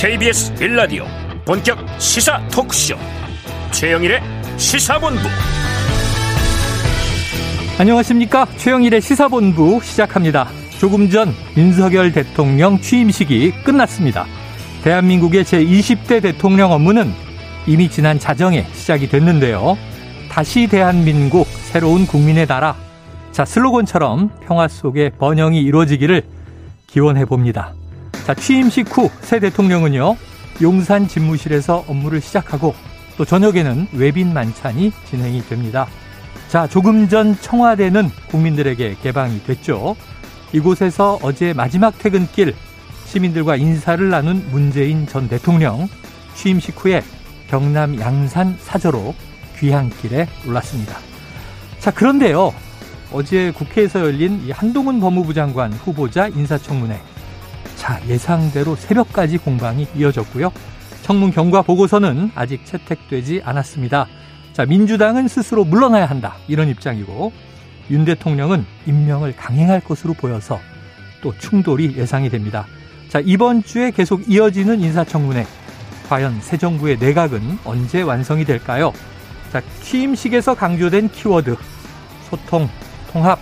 KBS 빌라디오 본격 시사 토크쇼. 최영일의 시사본부. 안녕하십니까? 최영일의 시사본부 시작합니다. 조금 전 윤석열 대통령 취임식이 끝났습니다. 대한민국의 제20대 대통령 업무는 이미 지난 자정에 시작이 됐는데요. 다시 대한민국 새로운 국민의 나라. 자 슬로건처럼 평화 속에 번영이 이루어지기를 기원해 봅니다 자, 취임식 후 새 대통령은요, 용산 집무실에서 업무를 시작하고 또 저녁에는 외빈 만찬이 진행이 됩니다. 자, 조금 전 청와대는 국민들에게 개방이 됐죠. 이곳에서 어제 마지막 퇴근길 시민들과 인사를 나눈 문재인 전 대통령 취임식 후에 경남 양산 사저로 귀향길에 올랐습니다. 자, 그런데요. 어제 국회에서 열린 한동훈 법무부 장관 후보자 인사청문회 자, 예상대로 새벽까지 공방이 이어졌고요. 청문 경과 보고서는 아직 채택되지 않았습니다. 자, 민주당은 스스로 물러나야 한다. 이런 입장이고, 윤 대통령은 임명을 강행할 것으로 보여서 또 충돌이 예상이 됩니다. 자, 이번 주에 계속 이어지는 인사청문회. 과연 새 정부의 내각은 언제 완성이 될까요? 자, 취임식에서 강조된 키워드. 소통, 통합,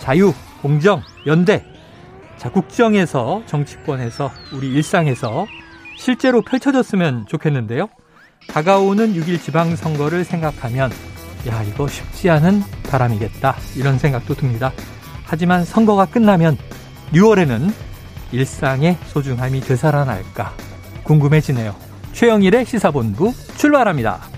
자유, 공정, 연대. 자, 국정에서 정치권에서 우리 일상에서 실제로 펼쳐졌으면 좋겠는데요. 다가오는 6일 지방선거를 생각하면 야, 이거 쉽지 않은 바람이겠다. 이런 생각도 듭니다. 하지만 선거가 끝나면 6월에는 일상의 소중함이 되살아날까 궁금해지네요. 최영일의 시사본부 출발합니다.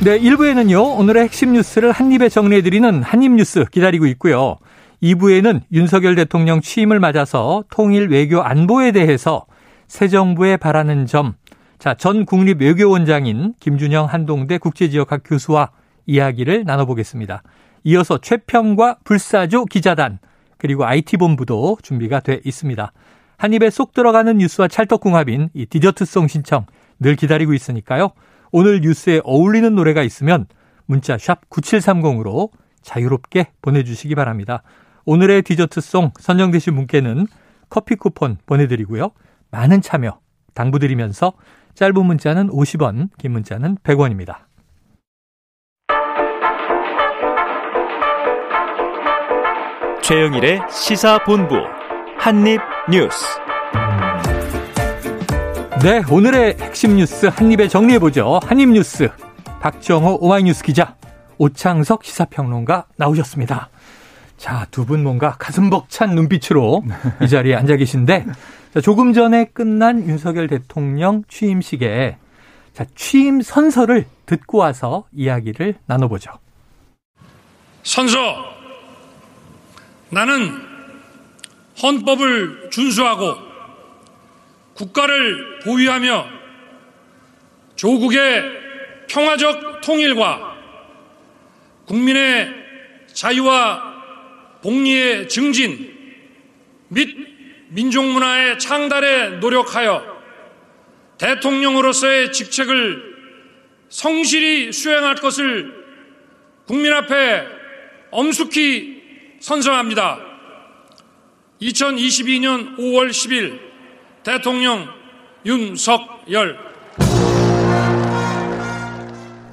네, 1부에는요, 오늘의 핵심 뉴스를 한입에 정리해드리는 한입뉴스 기다리고 있고요. 2부에는 윤석열 대통령 취임을 맞아서 통일 외교 안보에 대해서 새 정부에 바라는 점, 자, 전 국립외교원장인 김준영 한동대 국제지역학 교수와 이야기를 나눠보겠습니다. 이어서 최평과 불사조 기자단, 그리고 IT본부도 준비가 돼 있습니다. 한 입에 쏙 들어가는 뉴스와 찰떡궁합인 이 디저트송 신청 늘 기다리고 있으니까요. 오늘 뉴스에 어울리는 노래가 있으면 문자 샵 9730으로 자유롭게 보내주시기 바랍니다. 오늘의 디저트송 선정되신 분께는 커피 쿠폰 보내드리고요. 많은 참여 당부드리면서 짧은 문자는 50원, 긴 문자는 100원입니다. 최영일의 시사본부 한입뉴스 네, 오늘의 핵심 뉴스 한입에 정리해보죠. 한입뉴스. 박정호 오마이뉴스 기자, 오창석 시사평론가 나오셨습니다. 자, 두 분 뭔가 가슴 벅찬 눈빛으로 이 자리에 앉아 계신데, 자, 조금 전에 끝난 윤석열 대통령 취임식에 자, 취임 선서를 듣고 와서 이야기를 나눠보죠. 선서, 나는 헌법을 준수하고 국가를 보유하며 조국의 평화적 통일과 국민의 자유와 복리의 증진 및 민족문화의 창달에 노력하여 대통령으로서의 직책을 성실히 수행할 것을 국민 앞에 엄숙히 선서합니다. 2022년 5월 10일 대통령 윤석열.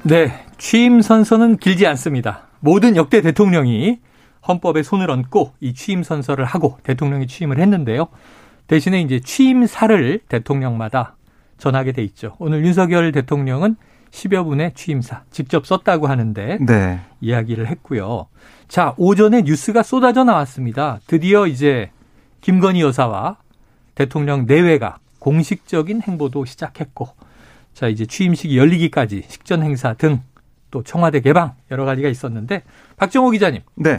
네, 취임 선서는 길지 않습니다. 모든 역대 대통령이 헌법에 손을 얹고 이 취임 선서를 하고 대통령이 취임을 했는데요. 대신에 이제 취임사를 대통령마다 전하게 돼 있죠. 오늘 윤석열 대통령은 10여 분의 취임사 직접 썼다고 하는데 네. 이야기를 했고요. 자, 오전에 뉴스가 쏟아져 나왔습니다. 드디어 이제 김건희 여사와 대통령 내외가 공식적인 행보도 시작했고 자 이제 취임식이 열리기까지 식전 행사 등 또 청와대 개방 여러 가지가 있었는데 박정호 기자님. 네.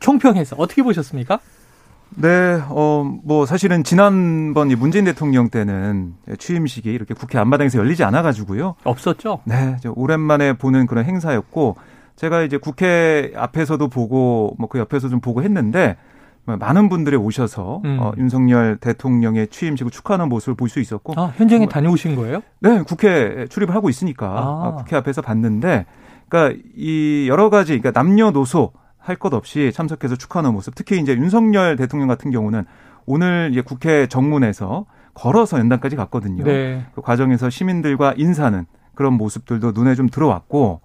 총평해서 어떻게 보셨습니까? 네, 어, 뭐, 사실은 지난번 문재인 대통령 때는 취임식이 이렇게 국회 앞마당에서 열리지 않아가지고요. 없었죠? 네, 오랜만에 보는 그런 행사였고, 제가 이제 국회 앞에서도 보고, 뭐 그 옆에서 좀 보고 했는데, 많은 분들이 오셔서 음. 어, 윤석열 대통령의 취임식을 축하하는 모습을 볼 수 있었고 아, 현장에 뭐, 다녀오신 거예요? 네, 국회 출입을 하고 있으니까 아. 어, 국회 앞에서 봤는데, 그러니까 이 여러 가지, 그러니까 남녀노소 할 것 없이 참석해서 축하하는 모습. 특히 이제 윤석열 대통령 같은 경우는 오늘 이제 국회 정문에서 걸어서 연단까지 갔거든요. 네. 그 과정에서 시민들과 인사는 그런 모습들도 눈에 좀 들어왔고,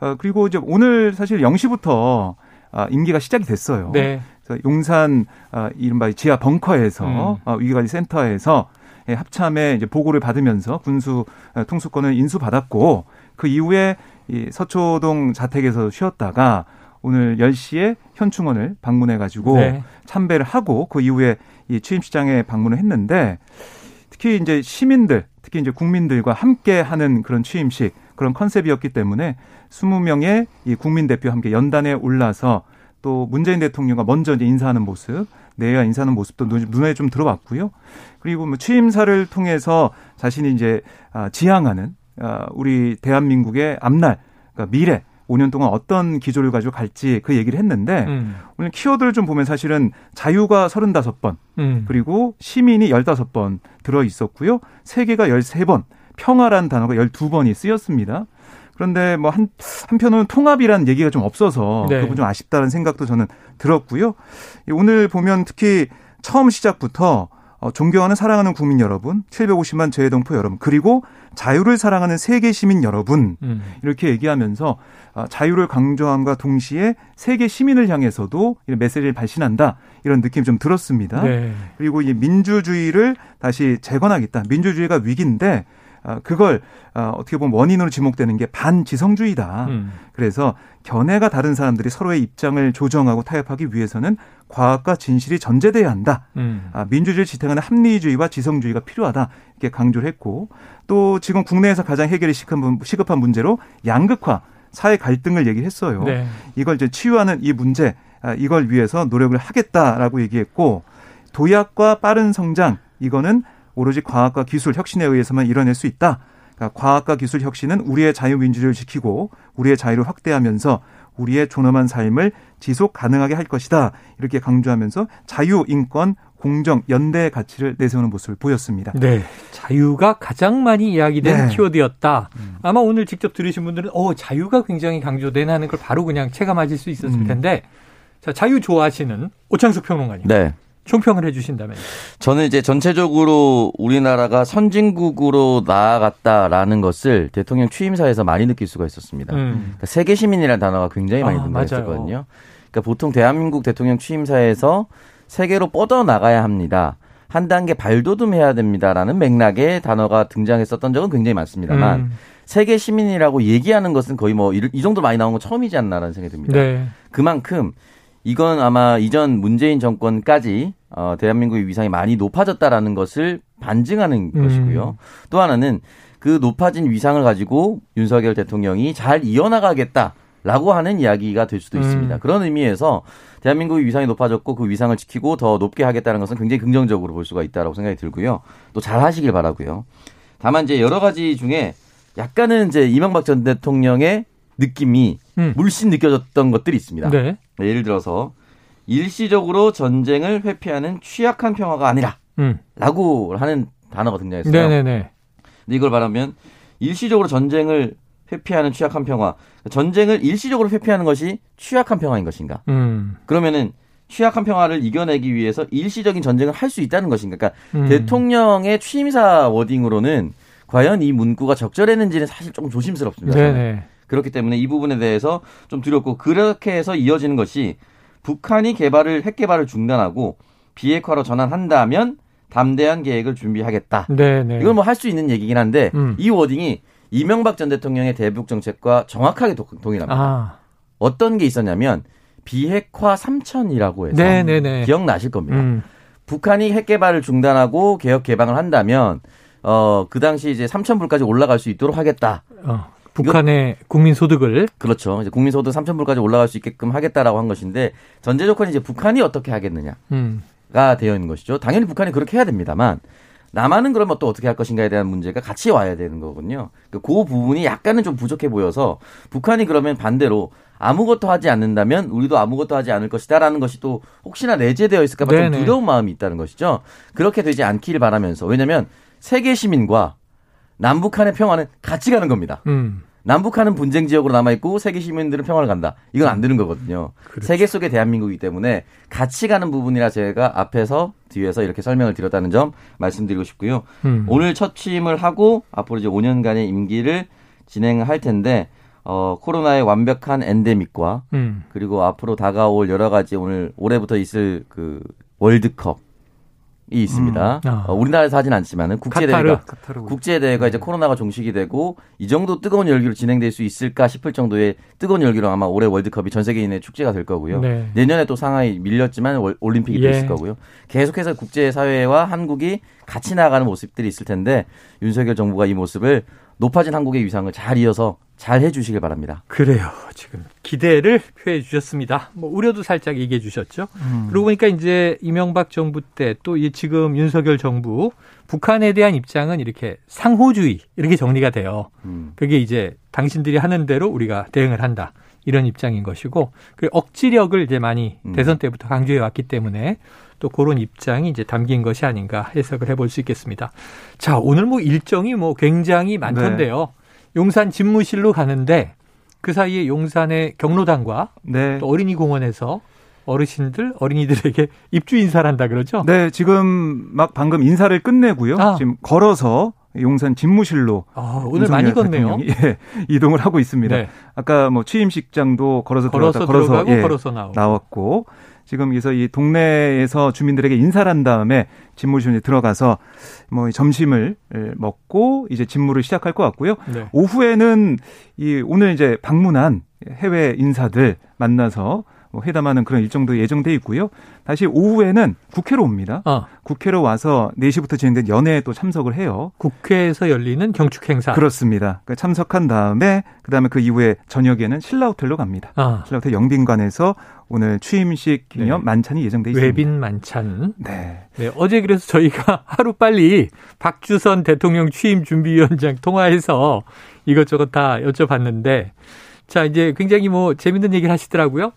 어, 그리고 이제 오늘 사실 0시부터 아, 임기가 시작이 됐어요. 네. 그래서 용산 아, 이른바 지하 벙커에서 음. 아, 위기관리 센터에서 예, 합참에 이제 보고를 받으면서 군수 아, 통수권을 인수받았고 그 이후에 이 서초동 자택에서 쉬었다가 오늘 10시에 현충원을 방문해 가지고 네. 참배를 하고 그 이후에 이 취임식장에 방문을 했는데 특히 이제 시민들 특히 이제 국민들과 함께 하는 그런 취임식 그런 컨셉이었기 때문에 20명의 이 국민 대표 함께 연단에 올라서 또 문재인 대통령과 먼저 이제 인사하는 모습, 내야 인사하는 모습도 눈에 좀 들어왔고요. 그리고 뭐 취임사를 통해서 자신이 이제 아, 지향하는 아, 우리 대한민국의 앞날, 그러니까 미래 5년 동안 어떤 기조를 가지고 갈지 그 얘기를 했는데 음. 오늘 키워드를 좀 보면 사실은 자유가 35번 음. 그리고 시민이 15번 들어 있었고요. 세계가 13번, 평화란 단어가 12번이 쓰였습니다. 그런데 뭐 한, 한편으로는 통합이라는 얘기가 좀 없어서 네. 그건 좀 아쉽다는 생각도 저는 들었고요. 오늘 보면 특히 처음 시작부터 어, 존경하는 사랑하는 국민 여러분, 750만 재해동포 여러분, 그리고 자유를 사랑하는 세계 시민 여러분 음. 이렇게 얘기하면서 어, 자유를 강조함과 동시에 세계 시민을 향해서도 이런 메시지를 발신한다 이런 느낌이 좀 들었습니다. 네. 그리고 이 민주주의를 다시 재건하겠다. 민주주의가 위기인데 어, 그걸 어, 어떻게 보면 원인으로 지목되는 게 반지성주의다. 음. 그래서 견해가 다른 사람들이 서로의 입장을 조정하고 타협하기 위해서는 과학과 진실이 전제돼야 한다. 음. 아, 민주주의를 지탱하는 합리주의와 지성주의가 필요하다. 이렇게 강조를 했고 또 지금 국내에서 가장 해결이 시급한 문제로 양극화, 사회 갈등을 얘기했어요. 네. 이걸 이제 치유하는 이 문제, 아, 이걸 위해서 노력을 하겠다라고 얘기했고 도약과 빠른 성장 이거는 오로지 과학과 기술 혁신에 의해서만 이뤄낼 수 있다. 그러니까 과학과 기술 혁신은 우리의 자유민주주의를 지키고 우리의 자유를 확대하면서 우리의 존엄한 삶을 지속 가능하게 할 것이다. 이렇게 강조하면서 자유, 인권, 공정, 연대의 가치를 내세우는 모습을 보였습니다. 네. 자유가 가장 많이 이야기된 네. 키워드였다. 음. 아마 오늘 직접 들으신 분들은 어, 자유가 굉장히 강조되나 하는 걸 바로 그냥 체감하실 수 있었을 음. 텐데 자, 자유 좋아하시는 오창석 평론가님. 네. 총평을 해주신다면? 저는 이제 전체적으로 우리나라가 선진국으로 나아갔다라는 것을 대통령 취임사에서 많이 느낄 수가 있었습니다. 음. 그러니까 세계 시민이라는 단어가 굉장히 많이 아, 등장했었거든요. 그러니까 보통 대한민국 대통령 취임사에서 세계로 뻗어 나가야 합니다. 한 단계 발돋움해야 됩니다라는 맥락의 단어가 등장했었던 적은 굉장히 많습니다만 음. 세계 시민이라고 얘기하는 것은 거의 뭐 이 정도 많이 나온 건 처음이지 않나라는 생각이 듭니다. 네. 그만큼 이건 아마 이전 문재인 정권까지 어, 대한민국의 위상이 많이 높아졌다라는 것을 반증하는 음. 것이고요. 또 하나는 그 높아진 위상을 가지고 윤석열 대통령이 잘 이어나가겠다 라고 하는 이야기가 될 수도 음. 있습니다. 그런 의미에서 대한민국의 위상이 높아졌고 그 위상을 지키고 더 높게 하겠다는 것은 굉장히 긍정적으로 볼 수가 있다라고 생각이 들고요. 또 잘 하시길 바라고요. 다만 이제 여러 가지 중에 약간은 이제 이명박 전 대통령의 느낌이 음. 물씬 느껴졌던 것들이 있습니다. 네. 예를 들어서 일시적으로 전쟁을 회피하는 취약한 평화가 아니라 음. 라고 하는 단어가 등장했어요. 네네네. 근데 이걸 말하면 일시적으로 전쟁을 회피하는 취약한 평화. 전쟁을 일시적으로 회피하는 것이 취약한 평화인 것인가? 음. 그러면은 취약한 평화를 이겨내기 위해서 일시적인 전쟁을 할 수 있다는 것인가? 그러니까 음. 대통령의 취임사 워딩으로는 과연 이 문구가 적절했는지는 사실 조금 조심스럽습니다. 네네. 그렇기 때문에 이 부분에 대해서 좀 두렵고 그렇게 해서 이어지는 것이 북한이 개발을 핵 개발을 중단하고 비핵화로 전환한다면 담대한 계획을 준비하겠다. 네네. 네. 이건 뭐 할 수 있는 얘기긴 한데 음. 이 워딩이 이명박 전 대통령의 대북 정책과 정확하게 동일합니다. 아. 어떤 게 있었냐면 비핵화 3천이라고 해서 네네네. 네, 네. 기억나실 겁니다. 음. 북한이 핵 개발을 중단하고 개혁 개방을 한다면 어 그 당시 이제 3천 불까지 올라갈 수 있도록 하겠다. 어. 북한의 국민 소득을 그렇죠. 이제 국민 소득 3천 불까지 올라갈 수 있게끔 하겠다라고 한 것인데 전제 조건이 이제 북한이 어떻게 하겠느냐가 음. 되어 있는 것이죠. 당연히 북한이 그렇게 해야 됩니다만 남한은 그러면 또 어떻게 할 것인가에 대한 문제가 같이 와야 되는 거거든요. 그 부분이 약간은 좀 부족해 보여서 북한이 그러면 반대로 아무것도 하지 않는다면 우리도 아무것도 하지 않을 것이다라는 것이 또 혹시나 내재되어 있을까봐 좀 두려운 마음이 있다는 것이죠. 그렇게 되지 않기를 바라면서 왜냐하면 세계 시민과 남북한의 평화는 같이 가는 겁니다. 음. 남북한은 분쟁 지역으로 남아 있고 세계 시민들은 평화를 간다. 이건 안 되는 거거든요. 그렇죠. 세계 속의 대한민국이기 때문에 같이 가는 부분이라 제가 앞에서 뒤에서 이렇게 설명을 드렸다는 점 말씀드리고 싶고요. 음. 오늘 첫 취임을 하고 앞으로 이제 5년간의 임기를 진행할 텐데 어, 코로나의 완벽한 엔데믹과 음. 그리고 앞으로 다가올 여러 가지 오늘 올해부터 있을 그 월드컵 이 있습니다. 음. 아. 어, 우리나라에서 하진 않지만은 국제 대회가 국제 대회가 네. 이제 코로나가 종식이 되고 이 정도 뜨거운 열기로 진행될 수 있을까 싶을 정도의 뜨거운 열기로 아마 올해 월드컵이 전 세계인의 축제가 될 거고요. 네. 내년에 또 상하이 밀렸지만 올림픽이 예. 있을 거고요. 계속해서 국제 사회와 한국이 같이 나가는 모습들이 있을 텐데 윤석열 정부가 이 모습을 높아진 한국의 위상을 잘 이어서 잘 해주시길 바랍니다. 그래요. 지금 기대를 표해 주셨습니다. 뭐 우려도 살짝 얘기해 주셨죠. 음. 그러고 보니까 이제 이명박 정부 때 또 지금 윤석열 정부 북한에 대한 입장은 이렇게 상호주의 이렇게 정리가 돼요. 음. 그게 이제 당신들이 하는 대로 우리가 대응을 한다. 이런 입장인 것이고 그 억지력을 이제 많이 음. 대선 때부터 강조해 왔기 때문에 또 그런 입장이 이제 담긴 것이 아닌가 해석을 해볼 수 있겠습니다. 자 오늘 뭐 일정이 뭐 굉장히 많던데요. 네. 용산 집무실로 가는데 그 사이에 용산의 경로당과 네. 또 어린이 공원에서 어르신들 어린이들에게 입주 인사를 한다 그러죠? 네, 지금 막 방금 인사를 끝내고요. 아. 지금 걸어서 용산 집무실로 아, 오늘 많이 걷네요. 예, 이동을 하고 있습니다. 네. 아까 뭐 취임식장도 걸어서 걸어서 걸어서, 예, 걸어서 나왔고 지금 그래서 이 동네에서 주민들에게 인사를 한 다음에 집무실에 들어가서 뭐 점심을 먹고 이제 집무를 시작할 것 같고요. 네. 오후에는 이 오늘 이제 방문한 해외 인사들 만나서 뭐 회담하는 그런 일정도 예정돼 있고요. 다시 오후에는 국회로 옵니다. 어. 국회로 와서 4시부터 진행된 연회에 또 참석을 해요. 국회에서 열리는 경축 행사. 그렇습니다. 그 참석한 다음에 그다음에 그 이후에 저녁에는 신라 호텔로 갑니다. 어. 신라 호텔 영빈관에서 오늘 취임식 기념 네. 만찬이 예정돼 있습니다. 외빈 만찬. 네. 네. 어제 그래서 저희가 하루 빨리 박주선 대통령 취임 준비위원장 통화해서 이것저것 다 여쭤봤는데 자, 이제 굉장히 뭐 재밌는 얘기를 하시더라고요.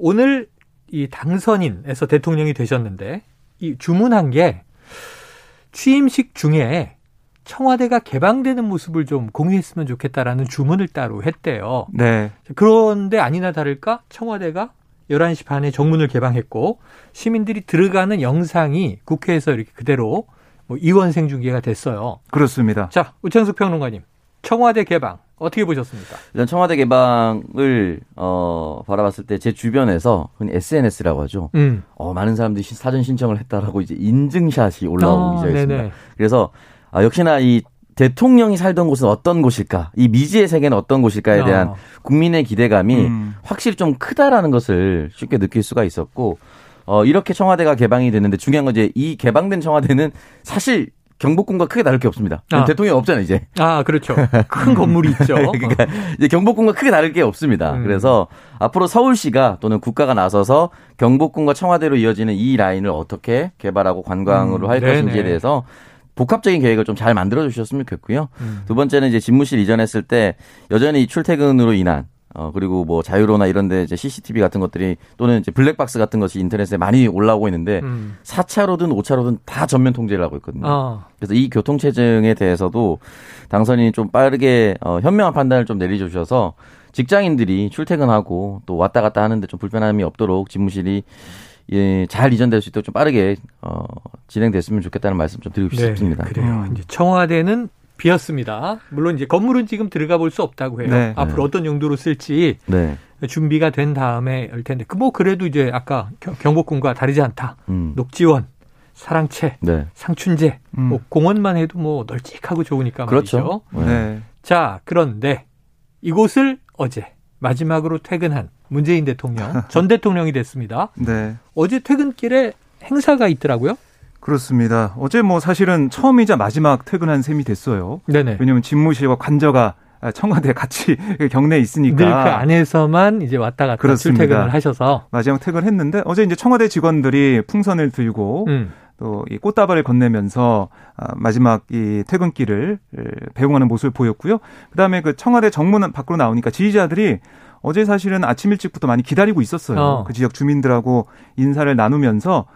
오늘 이 당선인에서 대통령이 되셨는데 이 주문한 게 취임식 중에 청와대가 개방되는 모습을 좀 공유했으면 좋겠다라는 주문을 따로 했대요. 네. 그런데 아니나 다를까 청와대가 11시 반에 정문을 개방했고 시민들이 들어가는 영상이 국회에서 이렇게 그대로 뭐 이원 생중계가 됐어요. 그렇습니다. 자, 우창숙 평론가님. 청와대 개방 어떻게 보셨습니까? 일단 청와대 개방을 어 바라봤을 때 제 주변에서 흔히 SNS라고 하죠. 음. 어 많은 사람들이 사전 신청을 했다라고 이제 인증샷이 올라오기 아, 시작했습니다. 그래서 아, 역시나 이 대통령이 살던 곳은 어떤 곳일까? 이 미지의 세계는 어떤 곳일까에 대한 어. 국민의 기대감이 음. 확실히 좀 크다라는 것을 쉽게 느낄 수가 있었고 어 이렇게 청와대가 개방이 됐는데 중요한 건 이제 이 개방된 청와대는 사실 경복궁과 크게 다를 게 없습니다. 아. 대통령이 없잖아요, 이제. 아, 그렇죠. 큰 건물이 있죠. 그러니까 이제 경복궁과 크게 다를 게 없습니다. 음. 그래서 앞으로 서울시가 또는 국가가 나서서 경복궁과 청와대로 이어지는 이 라인을 어떻게 개발하고 관광으로 음. 할. 것인지에 대해서 복합적인 계획을 좀 잘 만들어 주셨으면 좋겠고요. 음. 두 번째는 이제 집무실 이전했을 때 여전히 출퇴근으로 인한 어, 그리고 뭐 자유로나 이런 데 이제 CCTV 같은 것들이 또는 이제 블랙박스 같은 것이 인터넷에 많이 올라오고 있는데 음. 4차로든 5차로든 다 전면 통제를 하고 있거든요. 어. 그래서 이 교통체증에 대해서도 당선인이 좀 빠르게 어, 현명한 판단을 좀 내려주셔서 직장인들이 출퇴근하고 또 왔다 갔다 하는데 좀 불편함이 없도록 집무실이 예, 잘 이전될 수 있도록 좀 빠르게 어, 진행됐으면 좋겠다는 말씀 좀 드리고 네, 싶습니다. 그래요. 음. 이제 청와대는 비었습니다. 물론 이제 건물은 지금 들어가 볼 수 없다고 해요. 네. 앞으로 어떤 용도로 쓸지 네. 준비가 된 다음에 할 텐데 그뭐 그래도 이제 아까 경복궁과 다르지 않다. 음. 녹지원, 사랑채, 네. 상춘제, 음. 뭐 공원만 해도 뭐 널찍하고 좋으니까 그렇죠. 말이죠. 네. 자 그런데 이곳을 어제 마지막으로 퇴근한 문재인 대통령 전 대통령이 됐습니다. 네. 어제 퇴근길에 행사가 있더라고요. 그렇습니다. 어제 뭐 사실은 처음이자 마지막 퇴근한 셈이 됐어요. 네네. 왜냐하면 집무실과 관저가 청와대 같이 경내에 있으니까 늘 그 안에서만 이제 왔다 갔다 그렇습니다. 출퇴근을 하셔서 마지막 퇴근했는데 어제 이제 청와대 직원들이 풍선을 들고 음. 또이 꽃다발을 건네면서 아, 마지막 이 퇴근길을 배웅하는 모습을 보였고요. 그다음에 그 청와대 정문 밖으로 나오니까 지지자들이 어제 사실은 아침 일찍부터 많이 기다리고 있었어요. 어. 그 지역 주민들하고 인사를 나누면서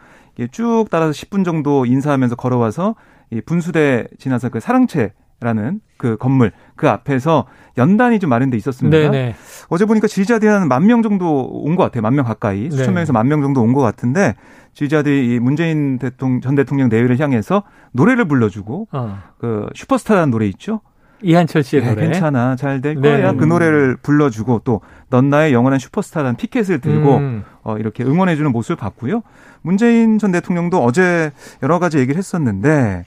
쭉 따라서 10분 정도 인사하면서 걸어와서 이 분수대 지나서 그 사랑채 라는 그 건물 그 앞에서 연단이 좀 마련돼 있었습니다. 네네. 어제 보니까 지지자들이 한 만 명 정도 온 것 같아요. 만 명 가까이 수천 네. 명에서 만 명 정도 온 것 같은데 지지자들이 이 문재인 대통령 전 대통령 내외를 향해서 노래를 불러주고 어. 그 슈퍼스타라는 노래 있죠. 이한철 씨의 네, 노래. 괜찮아 잘 될 거야. 네. 그 노래를 불러주고 또 넌 나의 영원한 슈퍼스타라는 피켓을 들고 음. 어, 이렇게 응원해주는 모습을 봤고요. 문재인 전 대통령도 어제 여러 가지 얘기를 했었는데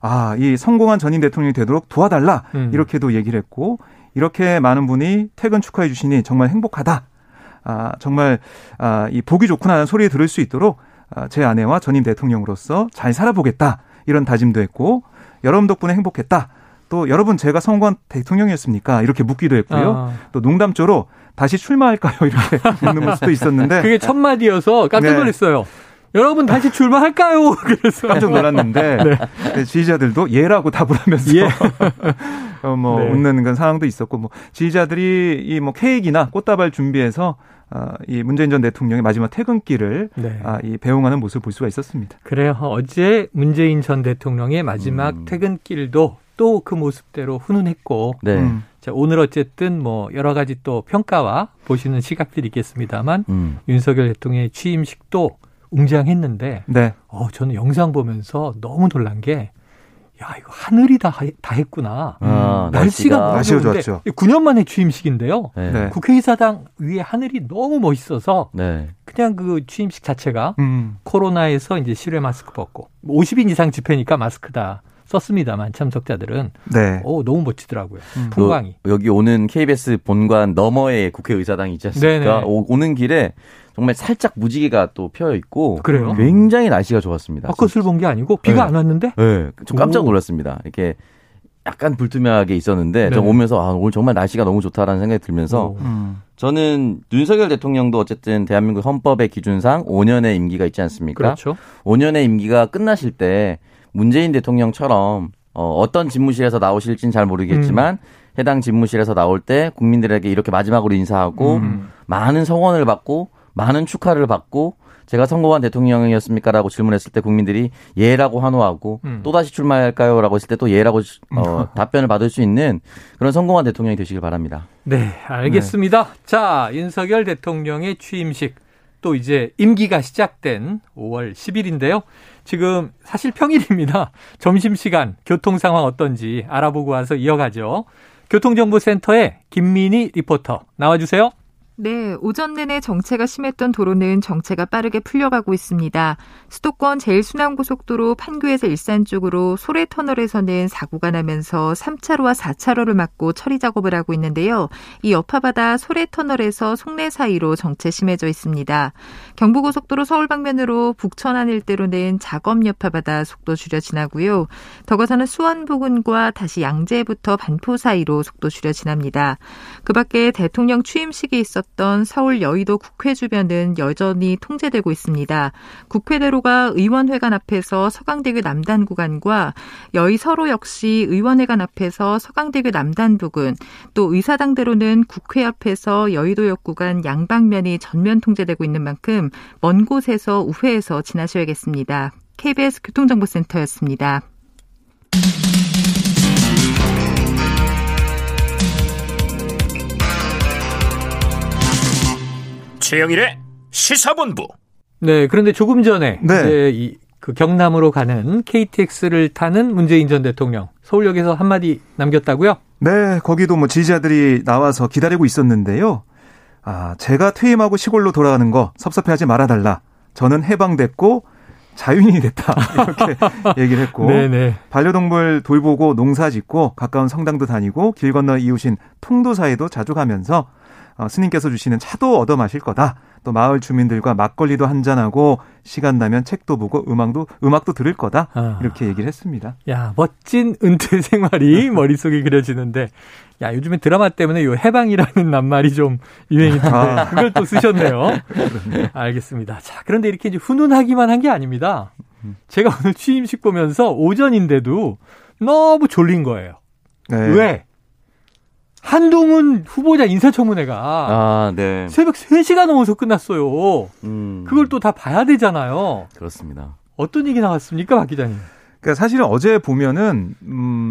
아, 이 성공한 전임 대통령이 되도록 도와달라. 음. 이렇게도 얘기를 했고, 이렇게 많은 분이 퇴근 축하해 주시니 정말 행복하다. 아, 정말, 아, 이 보기 좋구나 하는 소리 들을 수 있도록 아, 제 아내와 전임 대통령으로서 잘 살아보겠다. 이런 다짐도 했고, 여러분 덕분에 행복했다. 또 여러분 제가 성공한 대통령이었습니까? 이렇게 묻기도 했고요. 아. 또 농담조로 다시 출마할까요? 이렇게 묻는 모습도 있었는데. 그게 첫 마디여서 깜짝 네. 놀랐어요. 네. 여러분 다시 출마할까요? 그래서 깜짝 놀랐는데 네. 지지자들도 예라고 답을 하면서 예. 어, 뭐 네. 웃는 그런 상황도 있었고 뭐 지지자들이 이 뭐 케이크나 꽃다발 준비해서 어, 이 문재인 전 대통령의 마지막 퇴근길을 네. 아, 이 배웅하는 모습을 볼 수가 있었습니다. 그래요. 어제 문재인 전 대통령의 마지막 음. 퇴근길도 또 그 모습대로 훈훈했고 네. 음. 자, 오늘 어쨌든 뭐 여러 가지 또 평가와 보시는 시각들이 있겠습니다만 음. 윤석열 대통령의 취임식도 웅장했는데 네. 어 저는 영상 보면서 너무 놀란 게 야, 이거 하늘이 다, 다 했구나. 아, 날씨가 날씨가 좋았죠. 9년 만에 취임식인데요. 네. 네. 국회의사당 위에 하늘이 너무 멋있어서 네. 그냥 그 취임식 자체가 음. 코로나에서 이제 실외 마스크 벗고 50인 이상 집회니까 마스크다. 썼습니다만 참석자들은 네. 오 너무 멋지더라고요. 음. 풍광이. 여기 오는 KBS 본관 너머에 국회의사당이 있지 않습니까? 오, 오는 길에 정말 살짝 무지개가 또 펴 있고 그래요? 굉장히 날씨가 좋았습니다. 벚꽃을 본 게 아니고 비가 네. 안 왔는데? 네, 좀 깜짝 놀랐습니다. 이렇게 약간 불투명하게 있었는데 네. 저 오면서 아, 오늘 정말 날씨가 너무 좋다라는 생각이 들면서 음. 저는 윤석열 대통령도 어쨌든 대한민국 헌법의 기준상 5년의 임기가 있지 않습니까? 그렇죠. 5년의 임기가 끝나실 때 문재인 대통령처럼 어, 어떤 집무실에서 나오실진 잘 모르겠지만 음. 해당 집무실에서 나올 때 국민들에게 이렇게 마지막으로 인사하고 음. 많은 성원을 받고 많은 축하를 받고 제가 성공한 대통령이었습니까라고 질문했을 때 국민들이 예라고 환호하고 음. 또 다시 출마할까요라고 했을 때 또 예라고 어, 답변을 받을 수 있는 그런 성공한 대통령이 되시길 바랍니다. 네, 알겠습니다. 네. 자, 윤석열 대통령의 취임식 또 이제 임기가 시작된 5월 10일인데요. 지금 사실 평일입니다. 점심시간 교통 상황 어떤지 알아보고 와서 이어가죠. 교통정보센터의 김민희 리포터 나와주세요. 네, 오전 내내 정체가 심했던 도로는 정체가 빠르게 풀려가고 있습니다. 수도권 제일순환고속도로 판교에서 일산 쪽으로 소래터널에서는 사고가 나면서 3차로와 4차로를 막고 처리 작업을 하고 있는데요. 이 여파바다 소래터널에서 송내 사이로 정체 심해져 있습니다. 경부고속도로 서울 방면으로 북천안 일대로는 작업 여파바다 속도 줄여 지나고요. 더 가서는 수원 부근과 다시 양재부터 반포 사이로 속도 줄여 지납니다. 그 밖에 대통령 취임식이 있었 있었던 서울 여의도 국회 주변은 여전히 통제되고 있습니다. 국회대로가 의원회관 앞에서 서강대교 남단 구간과 여의 서로 역시 의원회관 앞에서 서강대교 남단 부근, 또 의사당대로는 국회 앞에서 여의도역 구간 양방면이 전면 통제되고 있는 만큼 먼 곳에서 우회해서 지나셔야겠습니다. KBS 교통정보센터였습니다. 최영일의 시사본부. 네, 그런데 조금 전에 네. 이제 이, 그 경남으로 가는 KTX를 타는 문재인 전 대통령 서울역에서 한마디 남겼다고요? 네, 거기도 뭐 지지자들이 나와서 기다리고 있었는데요. 아, 제가 퇴임하고 시골로 돌아가는 거 섭섭해하지 말아달라. 저는 해방됐고 자유인이 됐다. 이렇게 얘기를 했고 네네. 반려동물 돌보고 농사 짓고 가까운 성당도 다니고 길 건너 이웃인 통도사에도 자주 가면서 어, 스님께서 주시는 차도 얻어 마실 거다. 또 마을 주민들과 막걸리도 한잔하고 시간 나면 책도 보고 음악도 음악도 들을 거다. 아. 이렇게 얘기를 했습니다. 야, 멋진 은퇴 생활이 머릿속에 그려지는데 야, 요즘에 드라마 때문에 요 해방이라는 낱말이 좀 유행인데 아. 그걸 또 쓰셨네요. 알겠습니다. 자, 그런데 이렇게 이제 훈훈하기만 한 게 아닙니다. 제가 오늘 취임식 보면서 오전인데도 너무 졸린 거예요. 네. 왜? 한동훈 후보자 인사청문회가 아, 네. 새벽 3시가 넘어서 끝났어요. 음. 그걸 또 다 봐야 되잖아요. 그렇습니다. 어떤 얘기 나왔습니까, 박 기자님? 그러니까 사실은 어제 보면은 음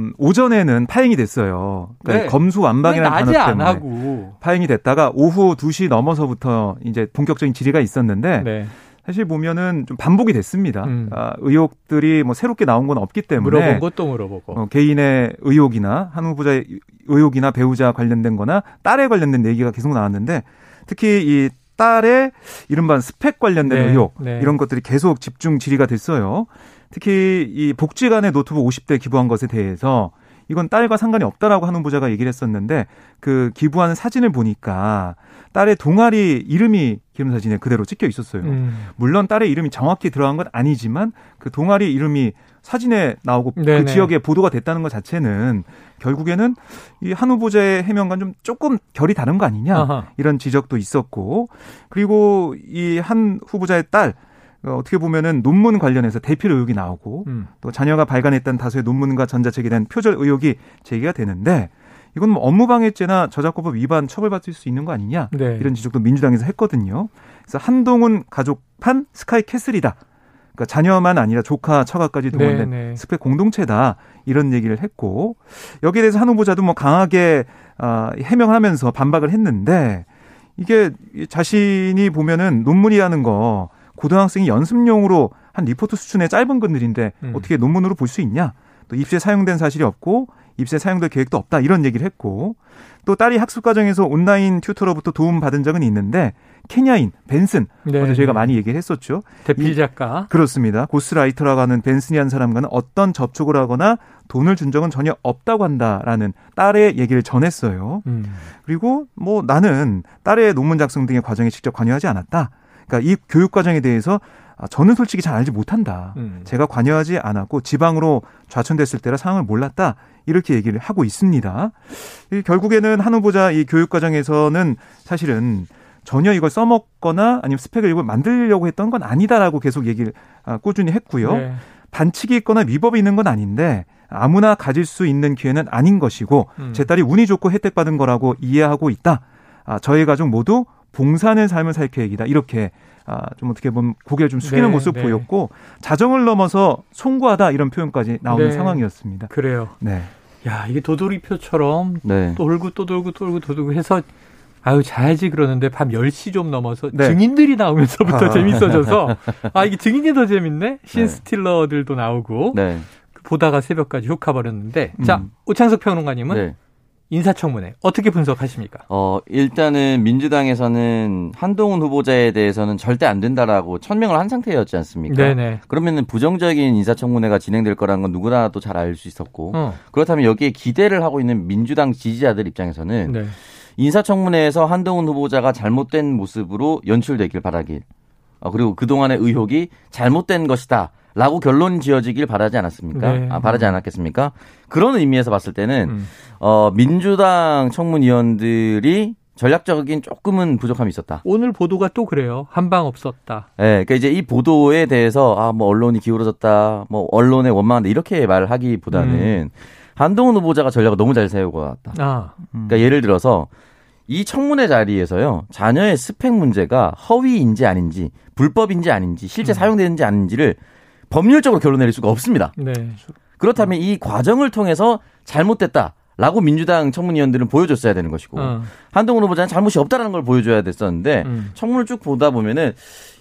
음, 오전에는 파행이 됐어요. 그러니까 네. 검수 완방이라는 단어 때문에 하고. 파행이 됐다가 오후 2시 넘어서부터 이제 본격적인 질의가 있었는데 네. 사실 보면은 좀 반복이 됐습니다. 음. 아, 의혹들이 뭐 새롭게 나온 건 없기 때문에 물어본 것도 물어보고 어, 개인의 의혹이나 한 후보자의 의혹이나 배우자 관련된-거나 딸에 관련된 얘기가 계속 나왔는데 특히 이 딸의 이른바 스펙 관련된 네, 의혹 네. 이런 것들이 계속 집중 질의가 됐어요. 특히 이 복지관의 노트북 50대 기부한 것에 대해서 이건 딸과 상관이 없다라고 하는 후보자가 얘기를 했었는데 그 기부하는 사진을 보니까 딸의 동아리 이름이 기름 사진에 그대로 찍혀 있었어요. 음. 물론 딸의 이름이 정확히 들어간 건 아니지만 그 동아리 이름이 사진에 나오고 그 네네. 그 지역에 보도가 됐다는 것 자체는 결국에는 이 한 후보자의 해명과 좀 조금 결이 다른 거 아니냐 아하. 이런 지적도 있었고 그리고 이 한 후보자의 딸 어, 어떻게 보면은 논문 관련해서 대필 의혹이 나오고 음. 또 자녀가 발간했던 다수의 논문과 전자책에 대한 표절 의혹이 제기가 되는데 이건 뭐 업무방해죄나 저작권법 위반 처벌받을 수 있는 거 아니냐 네. 이런 지적도 민주당에서 했거든요. 그래서 한동훈 가족판 스카이 캐슬이다. 그러니까 자녀만 아니라 조카, 처가까지 동원된 네, 네. 스펙 공동체다 이런 얘기를 했고 여기에 대해서 한 후보자도 뭐 강하게 어, 해명하면서 반박을 했는데 이게 자신이 보면은 논문이라는 거 고등학생이 연습용으로 한 리포트 수준의 짧은 글들인데 음. 어떻게 논문으로 볼 수 있냐? 또 입시에 사용된 사실이 없고 입시에 사용될 계획도 없다 이런 얘기를 했고 또 딸이 학습 과정에서 온라인 tutor로부터 도움 받은 적은 있는데 케냐인 벤슨 네. 어제 저희가 많이 얘기를 했었죠. 대필 작가 이, 그렇습니다. ghostwriter라고 하는 벤슨이라는 사람과는 어떤 접촉을 하거나 돈을 준 적은 전혀 없다고 한다라는 딸의 얘기를 전했어요. 음. 그리고 뭐 나는 딸의 논문 작성 등의 과정에 직접 관여하지 않았다. 그러니까 이 교육 과정에 대해서 아, 저는 솔직히 잘 알지 못한다. 음. 제가 관여하지 않았고 지방으로 좌천됐을 때라 상황을 몰랐다. 이렇게 얘기를 하고 있습니다. 결국에는 한 후보자 이 교육 과정에서는 사실은 전혀 이걸 써먹거나 아니면 스펙을 이걸 만들려고 했던 건 아니다라고 계속 얘기를 아, 꾸준히 했고요. 네. 반칙이 있거나 위법이 있는 건 아닌데 아무나 가질 수 있는 기회는 아닌 것이고 음. 제 딸이 운이 좋고 혜택받은 거라고 이해하고 있다. 아, 저희 가족 모두 봉사하는 삶을 살 계획이다. 이렇게 아, 좀 어떻게 보면 고개를 좀 숙이는 네, 모습 네. 보였고 자정을 넘어서 송구하다 이런 표현까지 나오는 네. 상황이었습니다. 그래요. 네. 야 이게 도돌이표처럼 네. 돌고 또 돌고 또 돌고 도돌고 해서 아유 자야지 그러는데 밤 10시 좀 넘어서 네. 증인들이 나오면서부터 아. 재밌어져서 아 이게 증인이 더 재밌네. 신스틸러들도 나오고 네. 보다가 새벽까지 훅 가버렸는데 음. 자 오창석 평론가님은 네. 인사청문회 어떻게 분석하십니까? 어, 일단은 민주당에서는 한동훈 후보자에 대해서는 절대 안 된다라고 천명을 한 상태였지 않습니까? 네네. 그러면은 부정적인 인사청문회가 진행될 거라는 건 누구나도 잘알 수 있었고 어. 그렇다면 여기에 기대를 하고 있는 민주당 지지자들 입장에서는 네. 인사청문회에서 한동훈 후보자가 잘못된 모습으로 연출되길 바라길 어, 그리고 그동안의 의혹이 잘못된 것이다. 라고 결론 지어지길 바라지 않았습니까? 네. 아, 바라지 않았겠습니까? 그런 의미에서 봤을 때는, 음. 어, 민주당 청문위원들이 전략적인 조금은 부족함이 있었다. 오늘 보도가 또 그래요. 한방 없었다. 예, 네, 그러니까 이제 이 보도에 대해서 아, 뭐 언론이 기울어졌다, 뭐 언론에 원망한다 이렇게 말을 하기보다는 음. 한동훈 후보자가 전략을 너무 잘 세우고 왔다. 아. 그러니까 예를 들어서 이 청문회 자리에서요 자녀의 스펙 문제가 허위인지 아닌지 불법인지 아닌지 실제 음. 사용되는지 아닌지를 법률적으로 결론 내릴 수가 없습니다. 네. 그렇다면 이 과정을 통해서 잘못됐다. 라고 민주당 청문위원들은 보여줬어야 되는 것이고 어. 한동훈 후보자는 잘못이 없다라는 걸 보여줘야 됐었는데 음. 청문을 쭉 보다 보면은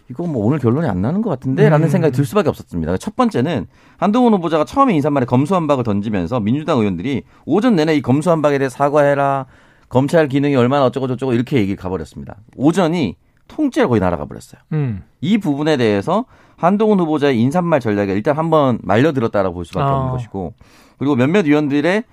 이거 뭐 오늘 결론이 안 나는 것 같은데라는 음. 생각이 들 수밖에 없었습니다. 첫 번째는 한동훈 후보자가 처음에 인사말에 검수한박을 던지면서 민주당 의원들이 오전 내내 이 검수한박에 대해 사과해라 검찰 기능이 얼마나 어쩌고 저쩌고 이렇게 얘기 가버렸습니다. 오전이 통째로 거의 날아가 버렸어요. 음. 이 부분에 대해서 한동훈 후보자의 인사말 전략에 일단 한번 말려들었다라고 볼 수밖에 어. 없는 것이고 그리고 몇몇 위원들의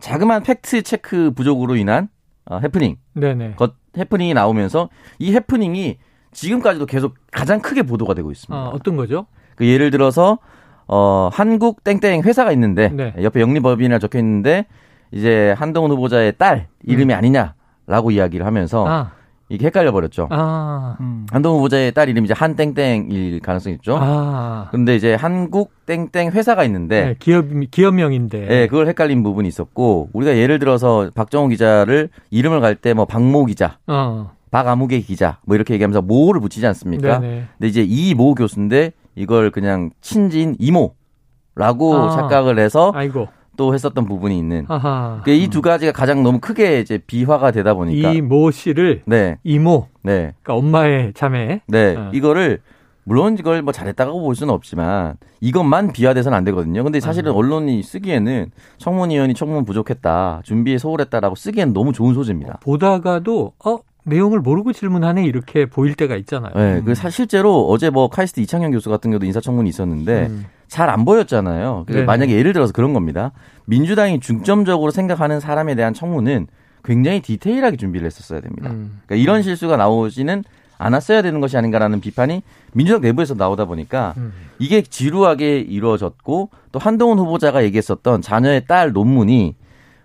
자그마한 팩트 체크 부족으로 인한 어, 해프닝, 네네. 것, 해프닝이 나오면서 이 해프닝이 지금까지도 계속 가장 크게 보도가 되고 있습니다. 어, 어떤 거죠? 그 예를 들어서 어 한국 땡땡 회사가 있는데 네. 옆에 영리법인이라 적혀 있는데 이제 한동훈 후보자의 딸 이름이 음. 아니냐라고 이야기를 하면서 아. 이게 헷갈려 버렸죠. 아. 음. 한동훈 후보자의 딸 이름이 이제 한땡땡일 가능성이 있죠. 아. 근데 이제 한국 땡땡 회사가 있는데 네, 기업 기업명인데. 네, 그걸 헷갈린 부분이 있었고 우리가 예를 들어서 박정호 기자를 이름을 갈 때 뭐 박모 기자, 어. 박아무개 기자 뭐 이렇게 얘기하면서 모를 붙이지 않습니까? 네네. 근데 이제 이 모 교수인데 이걸 그냥 친진 이모라고 아. 착각을 해서 아이고. 또 했었던 부분이 있는. 그러니까 이두 가지가 가장 너무 크게 이제 비화가 되다 보니까 이 모 씨를 네. 이모, 네, 그러니까 엄마의 자매, 네, 어. 이거를 물론 이걸 뭐 잘했다고 볼 수는 없지만 이것만 비화돼서는 안 되거든요. 근데 사실은 음. 언론이 쓰기에는 청문위원이 청문 부족했다, 준비에 소홀했다라고 쓰기에는 너무 좋은 소재입니다. 보다가도 어 내용을 모르고 질문하네 이렇게 보일 때가 있잖아요. 네, 그 실제로 어제 뭐 카이스트 이창현 교수 같은 경우도 인사청문이 있었는데 음. 잘안 보였잖아요. 그래서 만약에 예를 들어서 그런 겁니다. 민주당이 중점적으로 생각하는 사람에 대한 청문은 굉장히 디테일하게 준비를 했었어야 됩니다. 음. 그러니까 이런 실수가 나오지는 않았어야 되는 것이 아닌가라는 비판이 민주당 내부에서 나오다 보니까 음. 이게 지루하게 이루어졌고 또 한동훈 후보자가 얘기했었던 자녀의 딸 논문이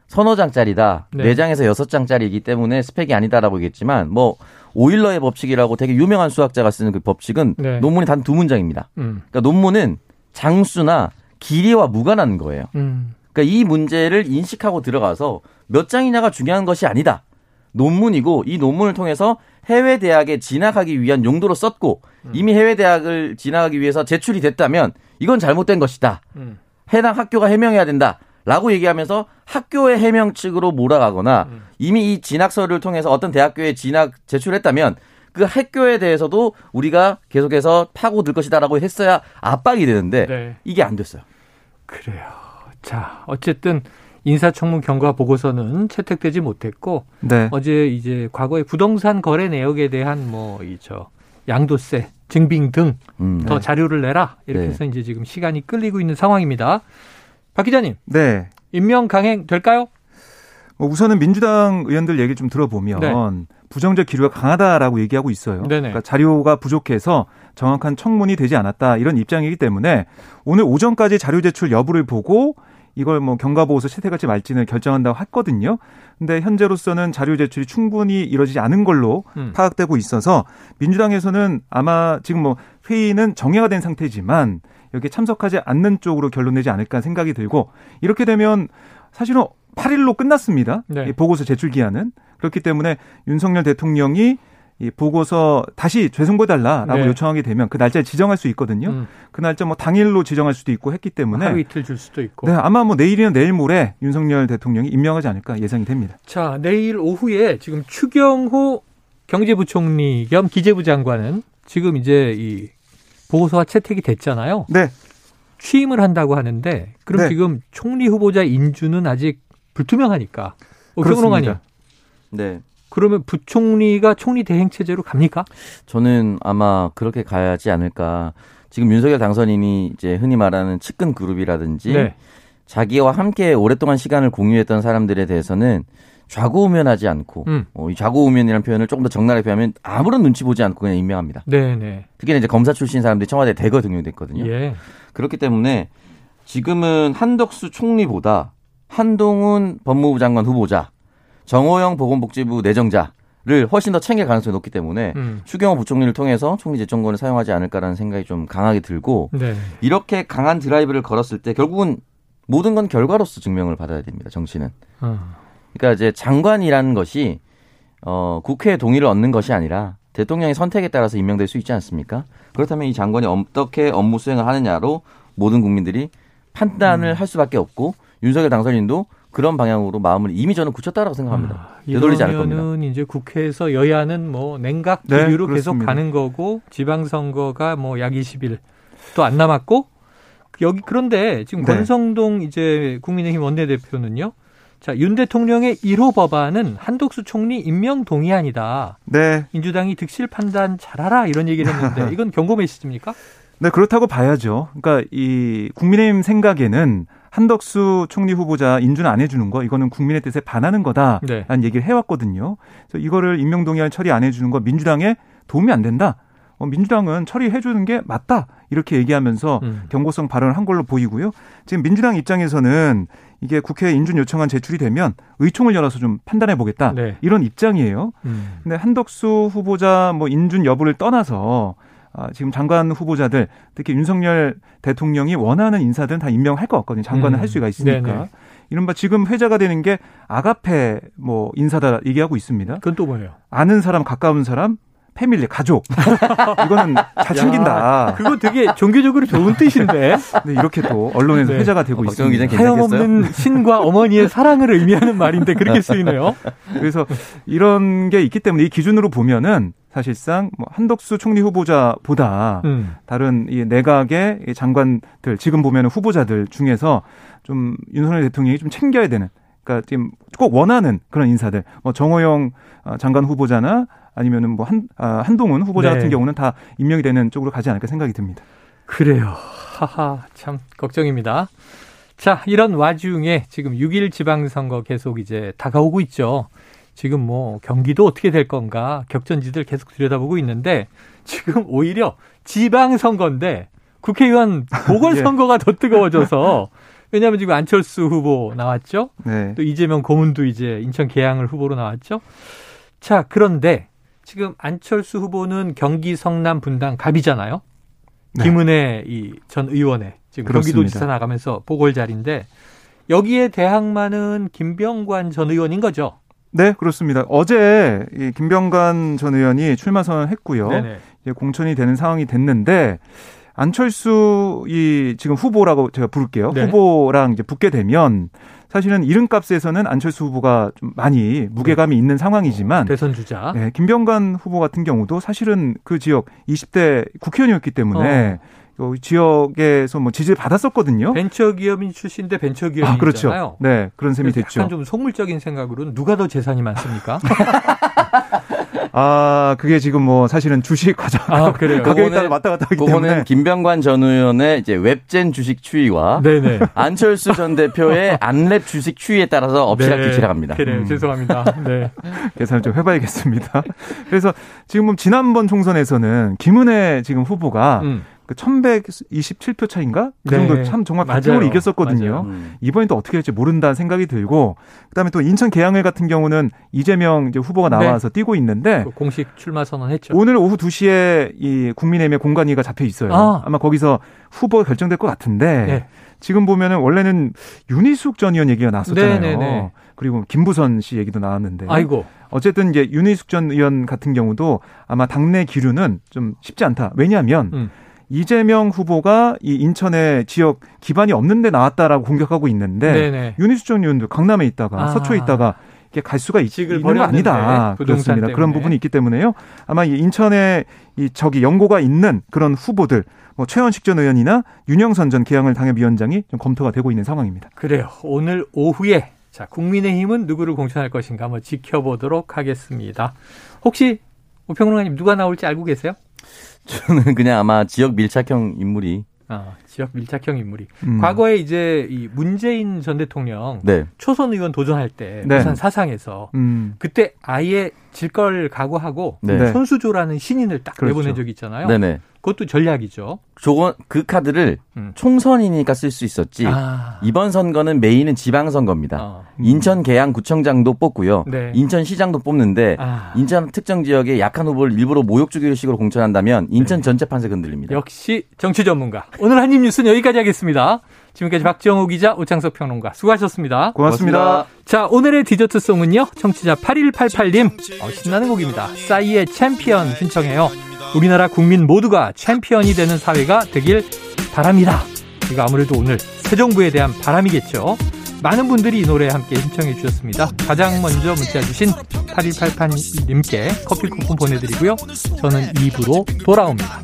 서너 장짜리다. 네. 네 장에서 여섯 장짜리이기 때문에 스펙이 아니다라고 얘기했지만 뭐 오일러의 법칙이라고 되게 유명한 수학자가 쓰는 그 법칙은 네. 논문이 단 두 문장입니다. 음. 그러니까 논문은 장수나 길이와 무관한 거예요. 음. 그러니까 이 문제를 인식하고 들어가서 몇 장이냐가 중요한 것이 아니다. 논문이고 이 논문을 통해서 해외 대학에 진학하기 위한 용도로 썼고 음. 이미 해외 대학을 진학하기 위해서 제출이 됐다면 이건 잘못된 것이다. 음. 해당 학교가 해명해야 된다. 라고 얘기하면서 학교의 해명 측으로 몰아가거나 음. 이미 이 진학서를 통해서 어떤 대학교에 진학 제출했다면 그 학교에 대해서도 우리가 계속해서 파고들 것이다라고 했어야 압박이 되는데 네. 이게 안 됐어요. 그래요. 자, 어쨌든 인사청문 경과 보고서는 채택되지 못했고 네. 어제 이제 과거의 부동산 거래 내역에 대한 뭐 이 저 양도세 증빙 등더 음, 네. 자료를 내라 이렇게 네. 해서 이제 지금 시간이 끌리고 있는 상황입니다. 박 기자님. 네. 임명 강행 될까요? 뭐 우선은 민주당 의원들 얘기 좀 들어보면 네. 부정적 기류가 강하다라고 얘기하고 있어요. 그러니까 자료가 부족해서 정확한 청문이 되지 않았다 이런 입장이기 때문에 오늘 오전까지 자료 제출 여부를 보고 이걸 뭐 경과보고서 채택할지 말지는 결정한다고 했거든요. 근데 현재로서는 자료 제출이 충분히 이루어지지 않은 걸로 음. 파악되고 있어서 민주당에서는 아마 지금 뭐 회의는 정회가 된 상태지만 여기에 참석하지 않는 쪽으로 결론 내지 않을까 생각이 들고 이렇게 되면 사실은 8일로 끝났습니다. 네. 보고서 제출 기한은. 그렇기 때문에 윤석열 대통령이 이 보고서 다시 죄송해달라라고 네. 요청하게 되면 그 날짜를 지정할 수 있거든요. 음. 그 날짜 뭐 당일로 지정할 수도 있고 했기 때문에 하루 이틀 줄 수도 있고. 네, 아마 뭐 내일이나 내일 모레 윤석열 대통령이 임명하지 않을까 예상이 됩니다. 자, 내일 오후에 지금 추경호 경제부총리 겸 기재부 장관은 지금 이제 이 보고서가 채택이 됐잖아요. 네. 취임을 한다고 하는데 그럼 네. 지금 총리 후보자 인준은 아직 불투명하니까. 어, 그렇습니다. 네. 그러면 부총리가 총리 대행 체제로 갑니까? 저는 아마 그렇게 가야지 않을까. 지금 윤석열 당선인이 이제 흔히 말하는 측근 그룹이라든지 네. 자기와 함께 오랫동안 시간을 공유했던 사람들에 대해서는 좌고우면하지 않고 음. 어, 이 좌고우면이라는 표현을 조금 더 적나라하게 표현하면 아무런 눈치 보지 않고 그냥 임명합니다. 네네. 네. 특히 이제 검사 출신 사람들이 청와대에 대거 등용됐거든요. 예. 그렇기 때문에 지금은 한덕수 총리보다 한동훈 법무부 장관 후보자, 정호영 보건복지부 내정자 를 훨씬 더 챙길 가능성이 높기 때문에 음. 추경호 부총리를 통해서 총리 제청권을 사용하지 않을까라는 생각이 좀 강하게 들고 네. 이렇게 강한 드라이브를 걸었을 때 결국은 모든 건 결과로서 증명을 받아야 됩니다. 정치는. 어. 그러니까 이제 장관이라는 것이 어, 국회의 동의를 얻는 것이 아니라 대통령의 선택에 따라서 임명될 수 있지 않습니까? 그렇다면 이 장관이 어떻게 업무 수행을 하느냐로 모든 국민들이 판단을 음. 할 수밖에 없고 윤석열 당선인도 그런 방향으로 마음을 이미 저는 굳혔다라고 생각합니다. 아, 되돌리지 않을 겁니다. 이제 국회에서 여야는 뭐 냉각 기류로 네, 계속 가는 거고 지방선거가 뭐 약 20일 또 안 남았고 여기 그런데 지금 네. 권성동 이제 국민의힘 원내대표는요. 자, 윤 대통령의 1호 법안은 한독수 총리 임명 동의안이다. 네. 민주당이 득실 판단 잘하라 이런 얘기를 했는데 이건 경고 메시지입니까? 네, 그렇다고 봐야죠. 그러니까 이 국민의힘 생각에는 한덕수 총리 후보자 인준 안 해주는 거 이거는 국민의 뜻에 반하는 거다라는 네. 얘기를 해왔거든요. 그래서 이거를 임명동의안 처리 안 해주는 거 민주당에 도움이 안 된다. 어, 민주당은 처리해 주는 게 맞다 이렇게 얘기하면서 음. 경고성 발언을 한 걸로 보이고요. 지금 민주당 입장에서는 이게 국회 인준 요청안 제출이 되면 의총을 열어서 좀 판단해 보겠다 네. 이런 입장이에요. 음. 근데 한덕수 후보자 뭐 인준 여부를 떠나서 아, 지금 장관 후보자들 특히 윤석열 대통령이 원하는 인사들은 다 임명할 것 같거든요. 장관을 음. 할 수가 있으니까. 네네. 이른바 지금 회자가 되는 게 아가페 뭐 인사다 얘기하고 있습니다. 그건 또 뭐예요? 아는 사람, 가까운 사람, 패밀리 가족 이거는 잘 챙긴다. 야, 그거 되게 종교적으로 좋은 뜻인데. 네, 이렇게 또 언론에서 네. 회자가 되고 어, 있습니다. 하염없는 신과 어머니의 사랑을 의미하는 말인데 그렇게 쓰이네요. 그래서 이런 게 있기 때문에 이 기준으로 보면은 사실상 뭐 한덕수 총리 후보자보다 음. 다른 이 내각의 장관들 지금 보면 후보자들 중에서 좀 윤석열 대통령이 좀 챙겨야 되는 그러니까 지금 꼭 원하는 그런 인사들 뭐 정호영 어, 장관 후보자나 아니면은 뭐 한 아, 한동훈 후보자 네. 같은 경우는 다 임명이 되는 쪽으로 가지 않을까 생각이 듭니다. 그래요. 하하 참 걱정입니다. 자, 이런 와중에 지금 6일 지방선거 계속 이제 다가오고 있죠. 지금 뭐 경기도 어떻게 될 건가 격전지들 계속 들여다보고 있는데 지금 오히려 지방선거인데 국회의원 보궐선거가 예. 더 뜨거워져서 왜냐하면 지금 안철수 후보 나왔죠. 네. 또 이재명 고문도 이제 인천 계양을 후보로 나왔죠. 자 그런데 지금 안철수 후보는 경기 성남 분당 갑이잖아요. 네. 김은혜 이전 의원의 지금 경기도지사 나가면서 보궐 자리인데 여기에 대항마는 김병관 전 의원인 거죠. 네, 그렇습니다. 어제 이 김병관 전 의원이 출마 선언했고요. 이제 공천이 되는 상황이 됐는데 안철수 이 지금 후보라고 제가 부를게요. 네. 후보랑 이제 붙게 되면 사실은 이름값에서는 안철수 후보가 좀 많이 무게감이 있는 상황이지만 대선 주자. 네, 김병관 후보 같은 경우도 사실은 그 지역 20대 국회의원이었기 때문에 어. 그 지역에서 뭐 지지를 받았었거든요. 벤처기업인 출신인데 벤처기업이잖아요. 아, 그렇죠. 네, 그런 셈이 됐죠. 약간 좀 속물적인 생각으로는 누가 더 재산이 많습니까? 아, 그게 지금 뭐 사실은 주식 과정 아, 그래요. 가격에 따라 왔다 갔다 하기 때문에 김병관 전 의원의 이제 웹젠 주식 추이와 네네. 안철수 전 대표의 안랩 주식 추이에 따라서 엎치락뒤치락 합니다. 네, 그래요. 음. 죄송합니다. 네. 계산을 좀 해 봐야겠습니다. 그래서 지금 지난번 총선에서는 김은혜 지금 후보가 음. 그 1127표 차인가? 그 정도 네. 참 정말 박빙으로 이겼었거든요. 음. 이번에 또 어떻게 될지 모른다는 생각이 들고 그다음에 또 인천 계양을 같은 경우는 이재명 이제 후보가 네. 나와서 네. 뛰고 있는데 그 공식 출마 선언했죠. 오늘 오후 2시에 이 국민의힘의 공관위가 잡혀 있어요. 아. 마 거기서 후보가 결정될 것 같은데 네. 지금 보면은 원래는 윤희숙 전 의원 얘기가 나왔었잖아요. 네네네. 네, 네. 그리고 김부선 씨 얘기도 나왔는데. 아이고. 어쨌든 이제 윤희숙 전 의원 같은 경우도 아마 당내 기류는 좀 쉽지 않다. 왜냐하면 음. 이재명 후보가 이 인천의 지역 기반이 없는데 나왔다라고 공격하고 있는데 윤희수 전 의원도 강남에 있다가 아. 서초에 있다가 이게 갈 수가 있, 있는 거 아니다. 그렇습니다. 때문에. 그런 부분이 있기 때문에요. 아마 이 인천에 이 저기 연고가 있는 그런 후보들 뭐 최원식 전 의원이나 윤영선 전 계양을 당협위원장이 좀 검토가 되고 있는 상황입니다. 그래요. 오늘 오후에 자 국민의힘은 누구를 공천할 것인가 한번 지켜보도록 하겠습니다. 혹시 오평론가님 누가 나올지 알고 계세요? 저는 그냥 아마 지역 밀착형 인물이 아, 지역 밀착형 인물이. 음. 과거에 이제 이 문재인 전 대통령 네. 초선 의원 도전할 때 네. 부산 사상에서 음. 그때 아예 질 걸 각오하고 네. 손수조라는 신인을 딱 그렇죠. 내보낸 적이 있잖아요. 네네. 그것도 전략이죠. 저거 그 카드를 음. 총선이니까 쓸 수 있었지. 아. 이번 선거는 메인은 지방선거입니다. 어. 음. 인천 계양 구청장도 뽑고요. 네. 인천 시장도 뽑는데 아. 인천 특정 지역의 약한 후보를 일부러 모욕 주기식으로 공천한다면 인천 네. 전체 판세 흔들립니다. 역시 정치 전문가. 오늘 한입 뉴스는 여기까지 하겠습니다. 지금까지 박정호 기자, 오창석 평론가 수고하셨습니다. 고맙습니다. 고맙습니다. 자, 오늘의 디저트송은요. 청취자 8188님. 어, 신나는 곡입니다. 싸이의 챔피언 신청해요. 우리나라 국민 모두가 챔피언이 되는 사회가 되길 바랍니다. 이거 아무래도 오늘 새 정부에 대한 바람이겠죠. 많은 분들이 이 노래 함께 신청해 주셨습니다. 가장 먼저 문자 주신 8188님께 커피 쿠폰 보내드리고요. 저는 2부로 돌아옵니다.